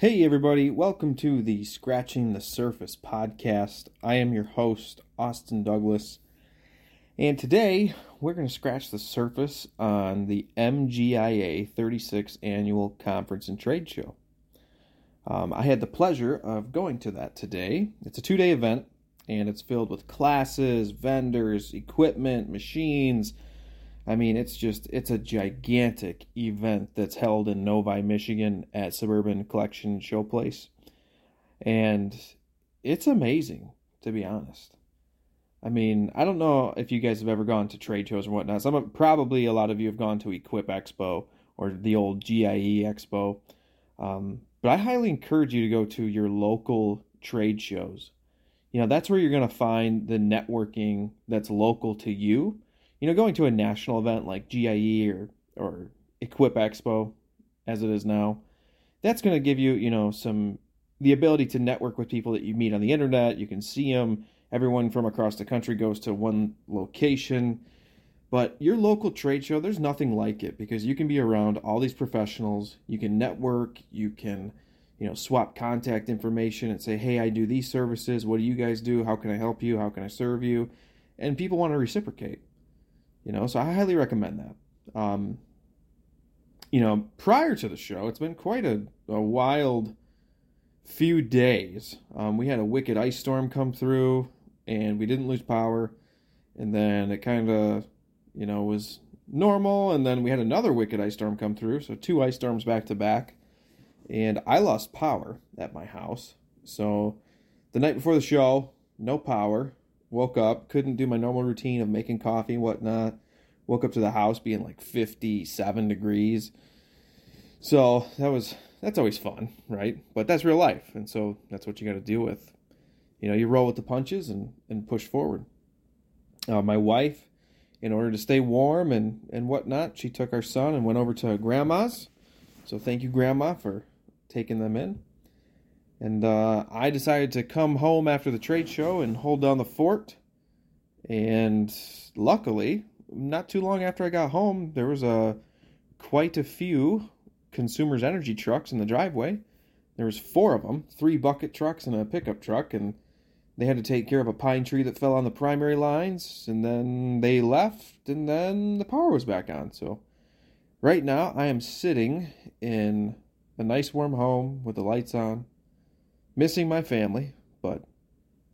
Hey, everybody, welcome to the Scratching the Surface podcast. I am your host, Austin Douglas, and today we're going to scratch the surface on the MGIA 36th Annual Conference and Trade Show. Um, I had the pleasure of going to that today. It's a two day event, and it's filled with classes, vendors, equipment, machines I mean, it's just it's a gigantic event that's held in Novi, Michigan at Suburban Collection Showplace. And it's amazing, to be honest. I mean, I don't know if you guys have ever gone to trade shows or whatnot. Some probably a lot of you have gone to Equip Expo or the old GIE Expo. Um, but I highly encourage you to go to your local trade shows. You know, that's where you're going to find the networking that's local to you you know, going to a national event like GIE or or Equip Expo, as it is now, that's going to give you, you know, some the ability to network with people that you meet on the internet. You can see them. Everyone from across the country goes to one location. But your local trade show, there's nothing like it because you can be around all these professionals. You can network. You can, you know, swap contact information and say, hey, I do these services. What do you guys do? How can I help you? How can I serve you? And people want to reciprocate. You know, so I highly recommend that. Um, you know, prior to the show, it's been quite a, a wild few days. Um, we had a wicked ice storm come through, and we didn't lose power. And then it kind of, you know, was normal. And then we had another wicked ice storm come through. So two ice storms back to back. And I lost power at my house. So the night before the show, no power woke up, couldn't do my normal routine of making coffee and whatnot. Woke up to the house being like 57 degrees. So that was that's always fun, right? But that's real life, and so that's what you got to deal with. You know, you roll with the punches and and push forward. Uh, my wife, in order to stay warm and and whatnot, she took our son and went over to grandma's. So thank you, grandma, for taking them in. And uh, I decided to come home after the trade show and hold down the fort. And luckily, not too long after I got home, there was a quite a few consumers energy trucks in the driveway. There was four of them, three bucket trucks and a pickup truck, and they had to take care of a pine tree that fell on the primary lines, and then they left, and then the power was back on. So right now I am sitting in a nice warm home with the lights on missing my family, but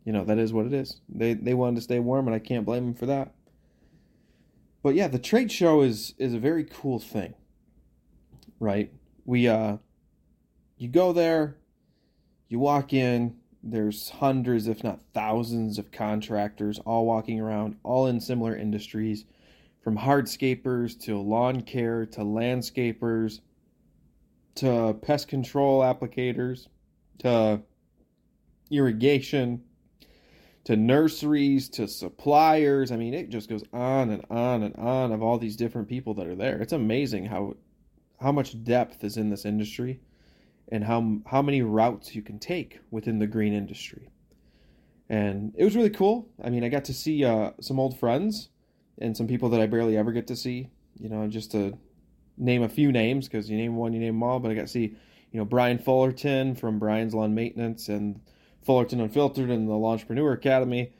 you know that is what it is. They they wanted to stay warm, and I can't blame them for that. But yeah, the trade show is is a very cool thing, right? We uh, you go there, you walk in. There's hundreds, if not thousands, of contractors all walking around, all in similar industries, from hardscapers to lawn care to landscapers to pest control applicators to irrigation to nurseries to suppliers. I mean, it just goes on and on and on of all these different people that are there. It's amazing how how much depth is in this industry and how how many routes you can take within the green industry. And it was really cool. I mean, I got to see uh, some old friends and some people that I barely ever get to see. You know, just to name a few names because you name one, you name them all. But I got to see, you know, Brian Fullerton from Brian's Lawn Maintenance and Fullerton Unfiltered and the Lawnpreneur Academy.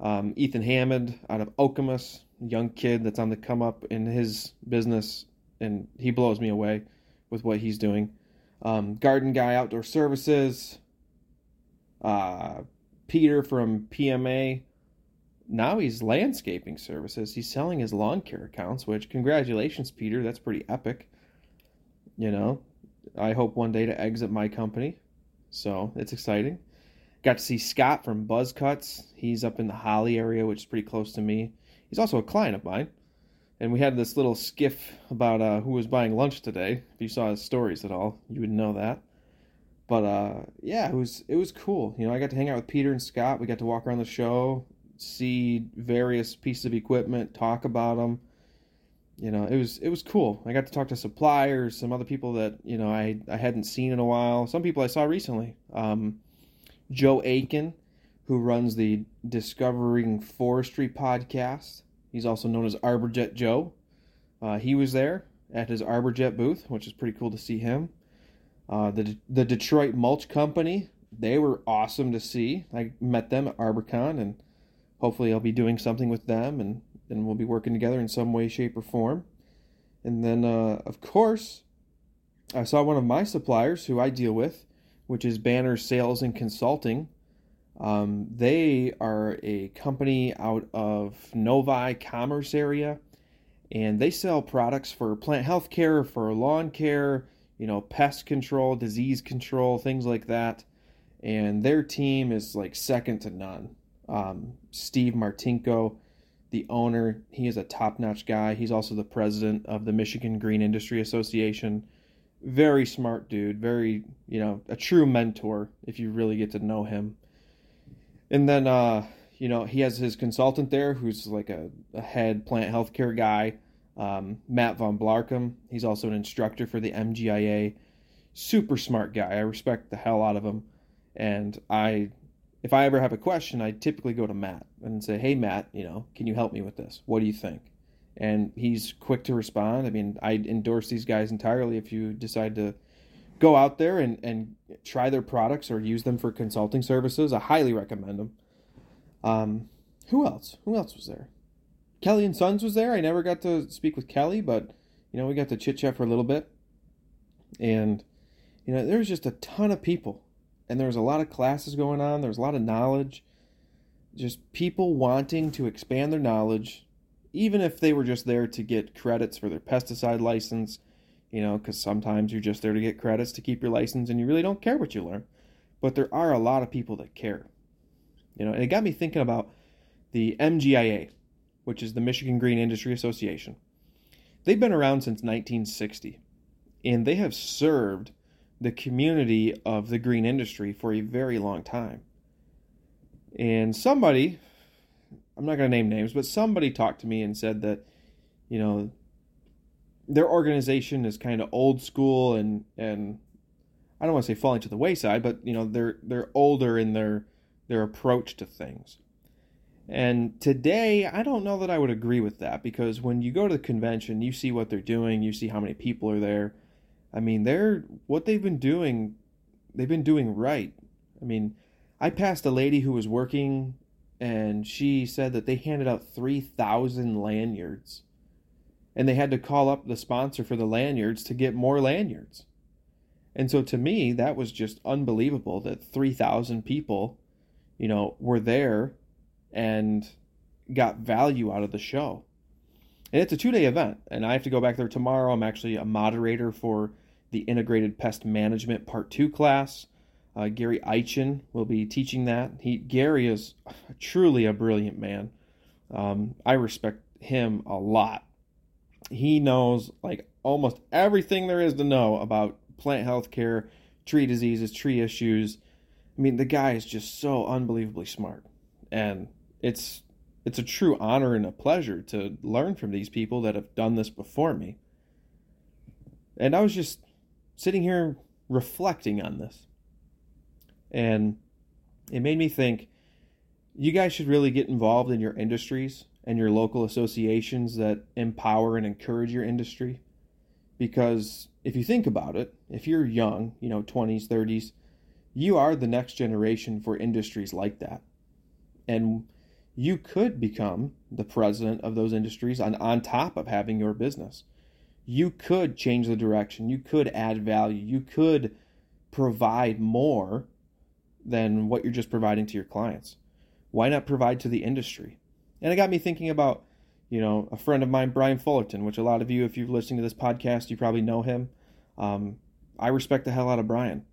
Um, Ethan Hammond out of Okemos, young kid that's on the come up in his business, and he blows me away with what he's doing. Um, garden Guy Outdoor Services, uh, Peter from PMA. Now he's landscaping services. He's selling his lawn care accounts, which congratulations, Peter. That's pretty epic. You know, I hope one day to exit my company. So it's exciting. Got to see Scott from Buzz Cuts. He's up in the Holly area, which is pretty close to me. He's also a client of mine. And we had this little skiff about uh, who was buying lunch today. If you saw his stories at all, you would know that. But uh, yeah, it was it was cool. You know, I got to hang out with Peter and Scott. We got to walk around the show, see various pieces of equipment, talk about them. You know, it was it was cool. I got to talk to suppliers, some other people that you know I I hadn't seen in a while. Some people I saw recently. Um, Joe Aiken, who runs the Discovering Forestry podcast. He's also known as Arborjet Joe. Uh, he was there at his Arborjet booth, which is pretty cool to see him. Uh, the the Detroit Mulch Company, they were awesome to see. I met them at ArborCon, and hopefully I'll be doing something with them, and and we'll be working together in some way, shape, or form. And then, uh, of course, I saw one of my suppliers who I deal with, which is Banner Sales and Consulting. Um, they are a company out of Novi Commerce area, and they sell products for plant health care, for lawn care, you know, pest control, disease control, things like that. And their team is like second to none. Um, Steve Martinko, the owner, he is a top notch guy. He's also the president of the Michigan Green Industry Association. Very smart dude, very, you know, a true mentor if you really get to know him. And then, uh, you know, he has his consultant there who's like a, a head plant healthcare guy, um, Matt Von Blarkum. He's also an instructor for the MGIA. Super smart guy. I respect the hell out of him. And I if I ever have a question, I typically go to Matt and say, "Hey, Matt, you know, can you help me with this? What do you think?" And he's quick to respond. I mean, I endorse these guys entirely. If you decide to go out there and and try their products or use them for consulting services, I highly recommend them. Um, who else? Who else was there? Kelly and Sons was there. I never got to speak with Kelly, but you know, we got to chit chat for a little bit, and you know, there was just a ton of people and there was a lot of classes going on. There was a lot of knowledge, just people wanting to expand their knowledge, even if they were just there to get credits for their pesticide license. You know, because sometimes you're just there to get credits to keep your license, and you really don't care what you learn. But there are a lot of people that care. You know, and it got me thinking about the MGIA, which is the Michigan Green Industry Association. They've been around since 1960, and they have served the community of the green industry for a very long time. And somebody, I'm not going to name names, but somebody talked to me and said that, you know, their organization is kind of old school and and I don't want to say falling to the wayside, but you know, they're they're older in their their approach to things. And today, I don't know that I would agree with that because when you go to the convention, you see what they're doing, you see how many people are there, I mean, they're what they've been doing. They've been doing right. I mean, I passed a lady who was working, and she said that they handed out three thousand lanyards, and they had to call up the sponsor for the lanyards to get more lanyards. And so to me, that was just unbelievable that three thousand people, you know, were there, and got value out of the show. And it's a two day event, and I have to go back there tomorrow. I'm actually a moderator for the Integrated Pest Management Part 2 class. Uh, Gary Eichen will be teaching that. He Gary is truly a brilliant man. Um, I respect him a lot. He knows like almost everything there is to know about plant health care, tree diseases, tree issues. I mean, the guy is just so unbelievably smart, and it's it's a true honor and a pleasure to learn from these people that have done this before me. And I was just sitting here reflecting on this. And it made me think you guys should really get involved in your industries and your local associations that empower and encourage your industry. Because if you think about it, if you're young, you know, 20s, 30s, you are the next generation for industries like that. And you could become the president of those industries on, on top of having your business you could change the direction. You could add value. You could provide more than what you're just providing to your clients. Why not provide to the industry? And it got me thinking about, you know, a friend of mine, Brian Fullerton, which a lot of you, if you've listened to this podcast, you probably know him. Um, I respect the hell out of Brian.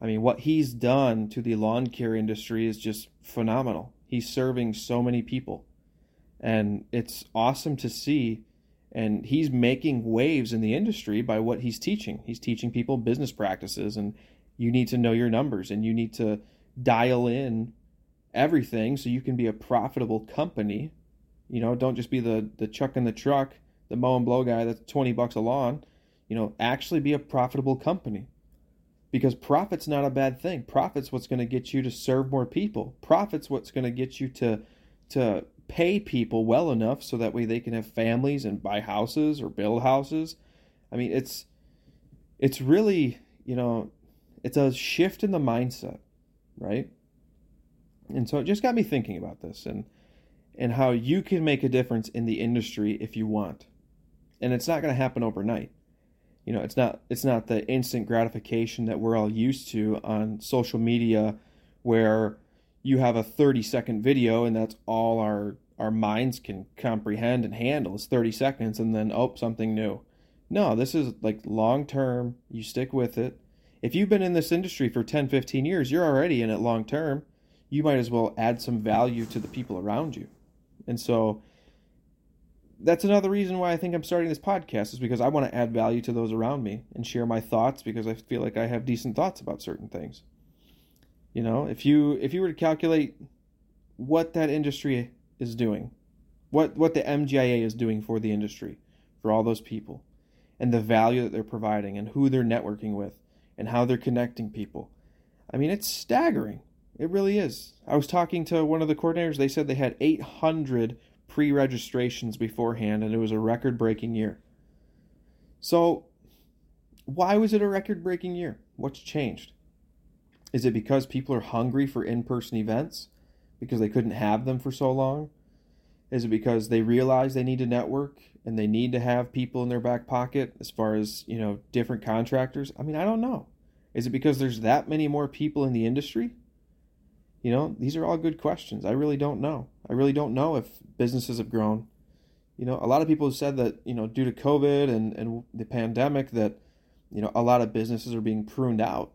I mean, what he's done to the lawn care industry is just phenomenal. He's serving so many people. And it's awesome to see and he's making waves in the industry by what he's teaching. He's teaching people business practices, and you need to know your numbers and you need to dial in everything so you can be a profitable company. You know, don't just be the the chuck in the truck, the mow and blow guy that's twenty bucks a lawn. You know, actually be a profitable company. Because profit's not a bad thing. Profit's what's going to get you to serve more people. Profit's what's going to get you to to pay people well enough so that way they can have families and buy houses or build houses. I mean, it's it's really you know, it's a shift in the mindset, right? And so it just got me thinking about this and and how you can make a difference in the industry if you want. And it's not going to happen overnight. You know, it's not it's not the instant gratification that we're all used to on social media where you have a 30 second video and that's all our our minds can comprehend and handle is 30 seconds and then oh something new no this is like long term you stick with it if you've been in this industry for 10 15 years you're already in it long term you might as well add some value to the people around you and so that's another reason why I think I'm starting this podcast is because I want to add value to those around me and share my thoughts because I feel like I have decent thoughts about certain things. You know, if you if you were to calculate what that industry is doing, what what the MGIA is doing for the industry, for all those people, and the value that they're providing and who they're networking with and how they're connecting people. I mean, it's staggering. It really is. I was talking to one of the coordinators. They said they had 800 pre registrations beforehand, and it was a record breaking year. So, why was it a record breaking year? What's changed? Is it because people are hungry for in person events because they couldn't have them for so long? Is it because they realize they need to network and they need to have people in their back pocket as far as, you know, different contractors? I mean, I don't know. Is it because there's that many more people in the industry? You know, these are all good questions. I really don't know. I really don't know if businesses have grown. You know, a lot of people have said that, you know, due to COVID and, and the pandemic that, you know, a lot of businesses are being pruned out.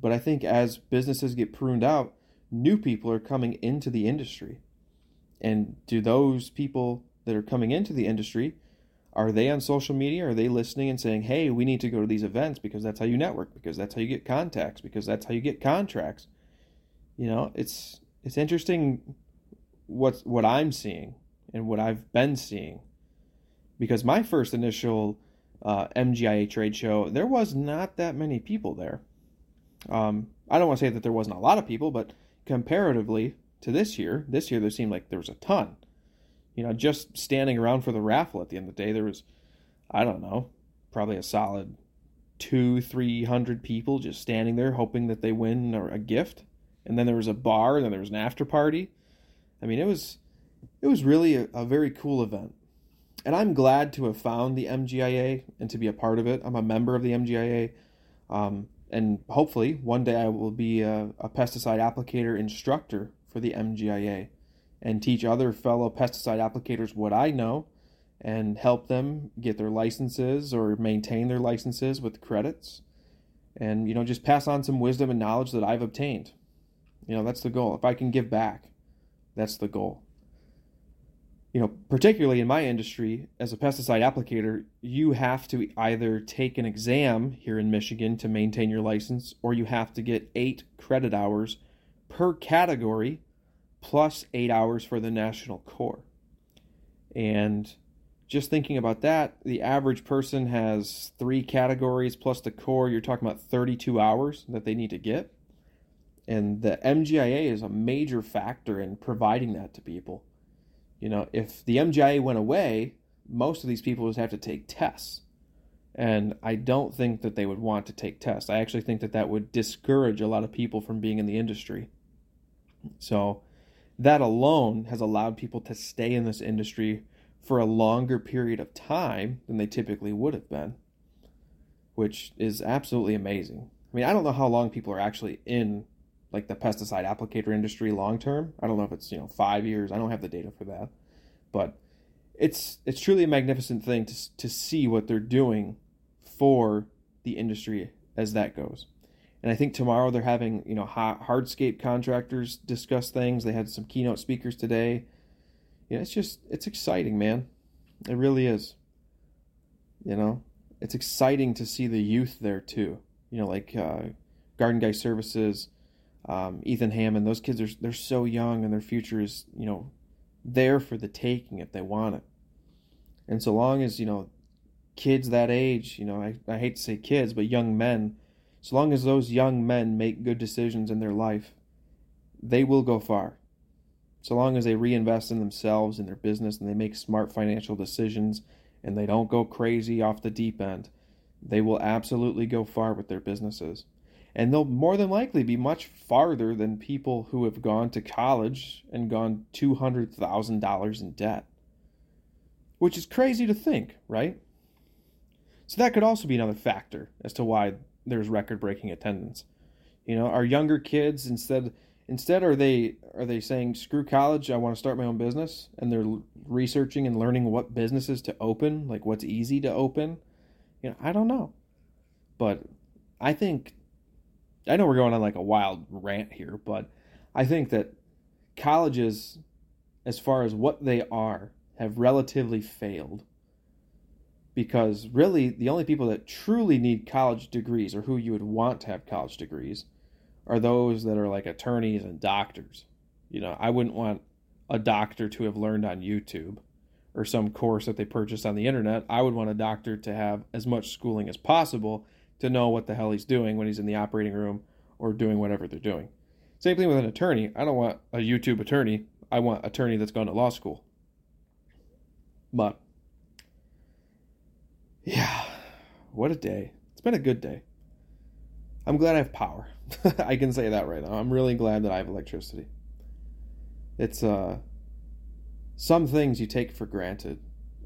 But I think as businesses get pruned out, new people are coming into the industry. And do those people that are coming into the industry, are they on social media? Are they listening and saying, hey, we need to go to these events because that's how you network, because that's how you get contacts, because that's how you get contracts? You know, it's it's interesting what's what I'm seeing and what I've been seeing. Because my first initial uh, MGIA trade show, there was not that many people there. Um, I don't want to say that there wasn't a lot of people, but comparatively to this year, this year there seemed like there was a ton. You know, just standing around for the raffle at the end of the day, there was, I don't know, probably a solid two, three hundred people just standing there hoping that they win a gift and then there was a bar, and then there was an after party. I mean, it was it was really a, a very cool event, and I'm glad to have found the MGIA and to be a part of it. I'm a member of the MGIA, um, and hopefully one day I will be a, a pesticide applicator instructor for the MGIA and teach other fellow pesticide applicators what I know and help them get their licenses or maintain their licenses with credits and you know just pass on some wisdom and knowledge that I've obtained. You know, that's the goal. If I can give back, that's the goal. You know, particularly in my industry, as a pesticide applicator, you have to either take an exam here in Michigan to maintain your license, or you have to get eight credit hours per category, plus eight hours for the national core. And just thinking about that, the average person has three categories plus the core. You're talking about 32 hours that they need to get. And the MGIA is a major factor in providing that to people. You know, if the MGIA went away, most of these people would have to take tests. And I don't think that they would want to take tests. I actually think that that would discourage a lot of people from being in the industry. So, that alone has allowed people to stay in this industry for a longer period of time than they typically would have been, which is absolutely amazing. I mean, I don't know how long people are actually in like the pesticide applicator industry long term. I don't know if it's you know five years. I don't have the data for that, but it's it's truly a magnificent thing to to see what they're doing for the industry as that goes. And I think tomorrow they're having you know hardscape contractors discuss things. They had some keynote speakers today. Yeah, it's just it's exciting, man. It really is. You know, it's exciting to see the youth there too. You know, like uh, Garden Guy Services um, Ethan Hammond, those kids are they're so young and their future is you know there for the taking if they want it. And so long as you know kids that age, you know I, I hate to say kids, but young men, so long as those young men make good decisions in their life, they will go far. So long as they reinvest in themselves and their business and they make smart financial decisions and they don't go crazy off the deep end, they will absolutely go far with their businesses. And they'll more than likely be much farther than people who have gone to college and gone $200,000 in debt. Which is crazy to think, right? So that could also be another factor as to why there's record breaking attendance. You know, our younger kids instead instead are they are they saying screw college, I want to start my own business and they're researching and learning what businesses to open, like what's easy to open you know, I don't know. But I think I know we're going on like a wild rant here, but I think that colleges as far as what they are have relatively failed because really the only people that truly need college degrees or who you would want to have college degrees are those that are like attorneys and doctors. You know, I wouldn't want a doctor to have learned on YouTube or some course that they purchased on the internet. I would want a doctor to have as much schooling as possible to know what the hell he's doing when he's in the operating room or doing whatever they're doing. Same thing with an attorney. I don't want a YouTube attorney. I want attorney that's gone to law school. But yeah, what a day. It's been a good day. I'm glad I have power. I can say that right now. I'm really glad that I have electricity. It's uh some things you take for granted,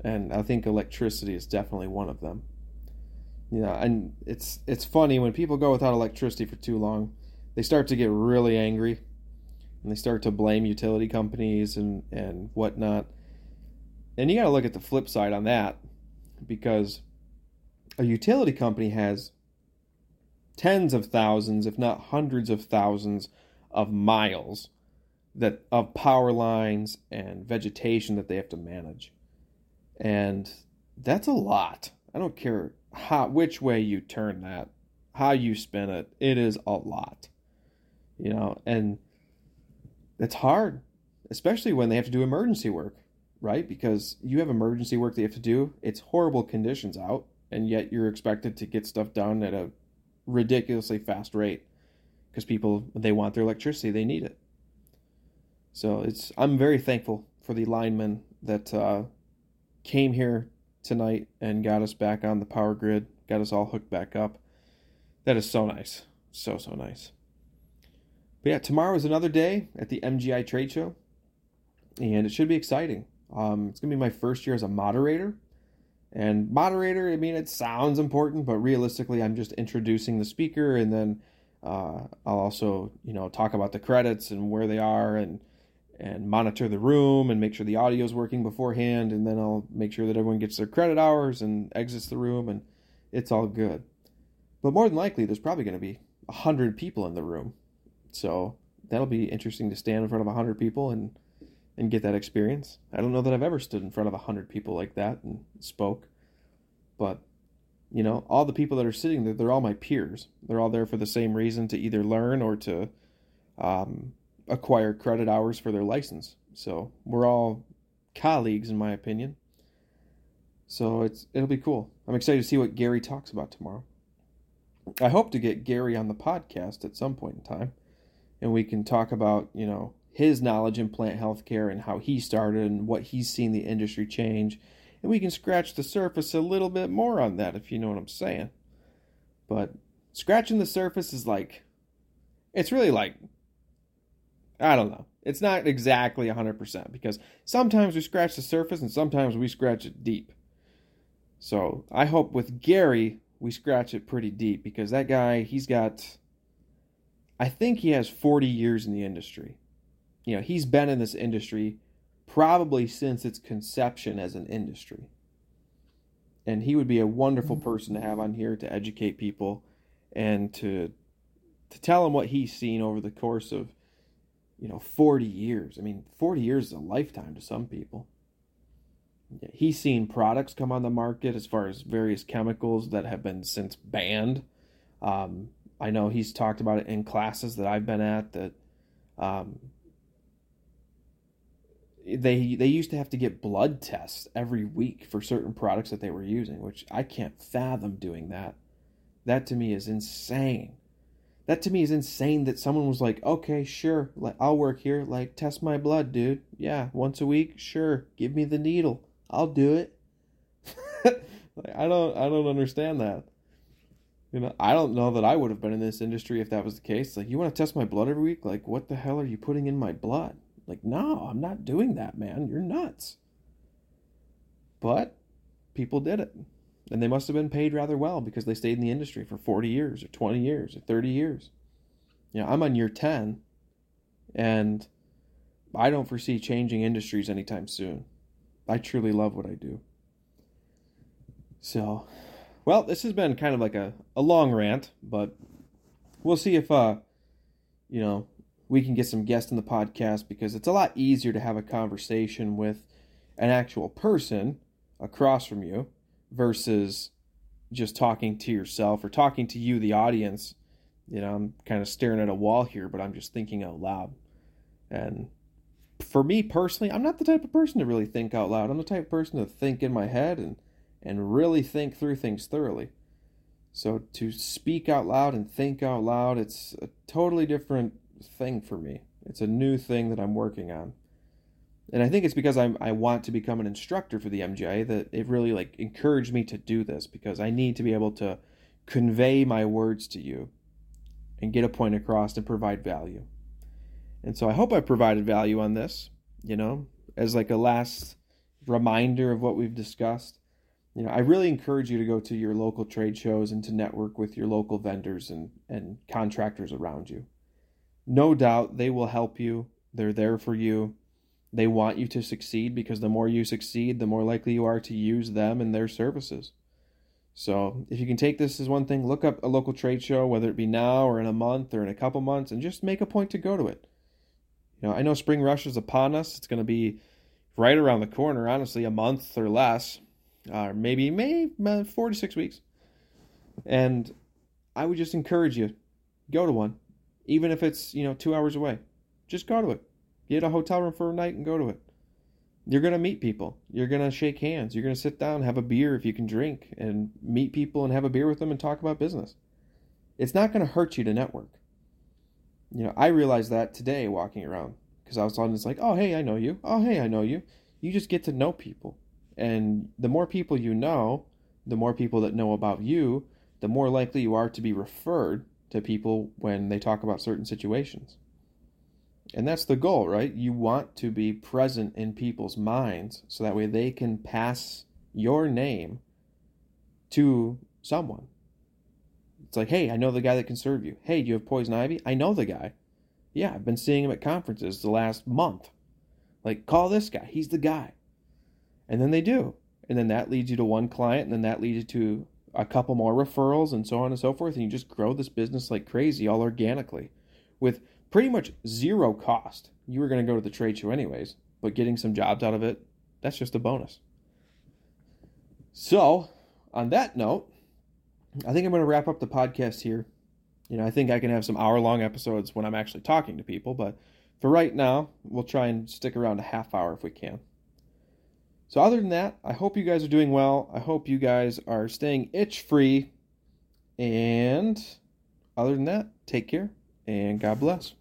and I think electricity is definitely one of them. You know, and it's it's funny when people go without electricity for too long, they start to get really angry, and they start to blame utility companies and and whatnot. And you got to look at the flip side on that, because a utility company has tens of thousands, if not hundreds of thousands, of miles that of power lines and vegetation that they have to manage. And that's a lot. I don't care how which way you turn that, how you spin it, it is a lot. You know, and it's hard, especially when they have to do emergency work, right? Because you have emergency work they have to do. It's horrible conditions out, and yet you're expected to get stuff done at a ridiculously fast rate because people they want their electricity, they need it. So it's I'm very thankful for the linemen that uh, came here tonight and got us back on the power grid, got us all hooked back up. That is so nice, so so nice. But yeah, tomorrow is another day at the MGI trade show, and it should be exciting. Um, it's gonna be my first year as a moderator, and moderator. I mean, it sounds important, but realistically, I'm just introducing the speaker, and then uh, I'll also you know talk about the credits and where they are and and monitor the room and make sure the audio is working beforehand and then I'll make sure that everyone gets their credit hours and exits the room and it's all good. But more than likely there's probably going to be 100 people in the room. So that'll be interesting to stand in front of 100 people and and get that experience. I don't know that I've ever stood in front of a 100 people like that and spoke. But you know, all the people that are sitting there, they're all my peers. They're all there for the same reason to either learn or to um, acquire credit hours for their license. So we're all colleagues, in my opinion. So it's it'll be cool. I'm excited to see what Gary talks about tomorrow. I hope to get Gary on the podcast at some point in time, and we can talk about you know his knowledge in plant healthcare and how he started and what he's seen the industry change, and we can scratch the surface a little bit more on that if you know what I'm saying. But scratching the surface is like, it's really like I don't know. It's not exactly 100% because sometimes we scratch the surface and sometimes we scratch it deep. So I hope with Gary, we scratch it pretty deep because that guy, he's got, I think he has 40 years in the industry. You know, he's been in this industry probably since its conception as an industry. And he would be a wonderful person to have on here to educate people and to to tell them what he's seen over the course of you know, 40 years. I mean, 40 years is a lifetime to some people. He's seen products come on the market as far as various chemicals that have been since banned. Um, I know he's talked about it in classes that I've been at that um, they they used to have to get blood tests every week for certain products that they were using, which I can't fathom doing that. That to me is insane that to me is insane that someone was like, okay, sure, I'll work here. Like, test my blood, dude. Yeah, once a week, sure. Give me the needle. I'll do it. like, I don't, I don't understand that. You know, I don't know that I would have been in this industry if that was the case. Like, you want to test my blood every week? Like, what the hell are you putting in my blood? Like, no, I'm not doing that, man. You're nuts. But people did it. And they must have been paid rather well because they stayed in the industry for 40 years or 20 years or 30 years. You know, I'm on year 10 and I don't foresee changing industries anytime soon. I truly love what I do. So, well, this has been kind of like a, a long rant, but we'll see if, uh, you know, we can get some guests in the podcast because it's a lot easier to have a conversation with an actual person across from you versus just talking to yourself or talking to you, the audience. You know, I'm kind of staring at a wall here, but I'm just thinking out loud. And for me personally, I'm not the type of person to really think out loud. I'm the type of person to think in my head and and really think through things thoroughly. So to speak out loud and think out loud, it's a totally different thing for me. It's a new thing that I'm working on. And I think it's because I'm, I want to become an instructor for the MGA that it really like encouraged me to do this because I need to be able to convey my words to you and get a point across and provide value. And so I hope I provided value on this, you know, as like a last reminder of what we've discussed. You know, I really encourage you to go to your local trade shows and to network with your local vendors and, and contractors around you. No doubt they will help you. They're there for you. They want you to succeed because the more you succeed, the more likely you are to use them and their services. So, if you can take this as one thing, look up a local trade show, whether it be now or in a month or in a couple months, and just make a point to go to it. You know, I know spring rush is upon us. It's going to be right around the corner, honestly, a month or less, or uh, maybe maybe uh, four to six weeks. And I would just encourage you, go to one even if it's you know two hours away. Just go to it. Get a hotel room for a night and go to it. You're going to meet people. You're going to shake hands. You're going to sit down have a beer if you can drink and meet people and have a beer with them and talk about business. It's not going to hurt you to network. You know i realized that today walking around because i was on this like oh hey i know you. Oh hey i know you. You just get to know people. And the more people you know the more people that know about you the more likely you are to be referred to people when they talk about certain situations. And that's the goal, right? You want to be present in people's minds so that way they can pass your name to someone. It's like, hey, I know the guy that can serve you. Hey, do you have poison ivy? I know the guy. Yeah, I've been seeing him at conferences the last month. Like, call this guy. He's the guy. And then they do. And then that leads you to one client, and then that leads you to a couple more referrals and so on and so forth and you just grow this business like crazy all organically with pretty much zero cost. You were going to go to the trade show anyways but getting some jobs out of it that's just a bonus. So on that note i think i'm going to wrap up the podcast here. You know i think i can have some hour long episodes when i'm actually talking to people but for right now we'll try and stick around a half hour if we can so, other than that, I hope you guys are doing well. I hope you guys are staying itch free. And other than that, take care and God bless.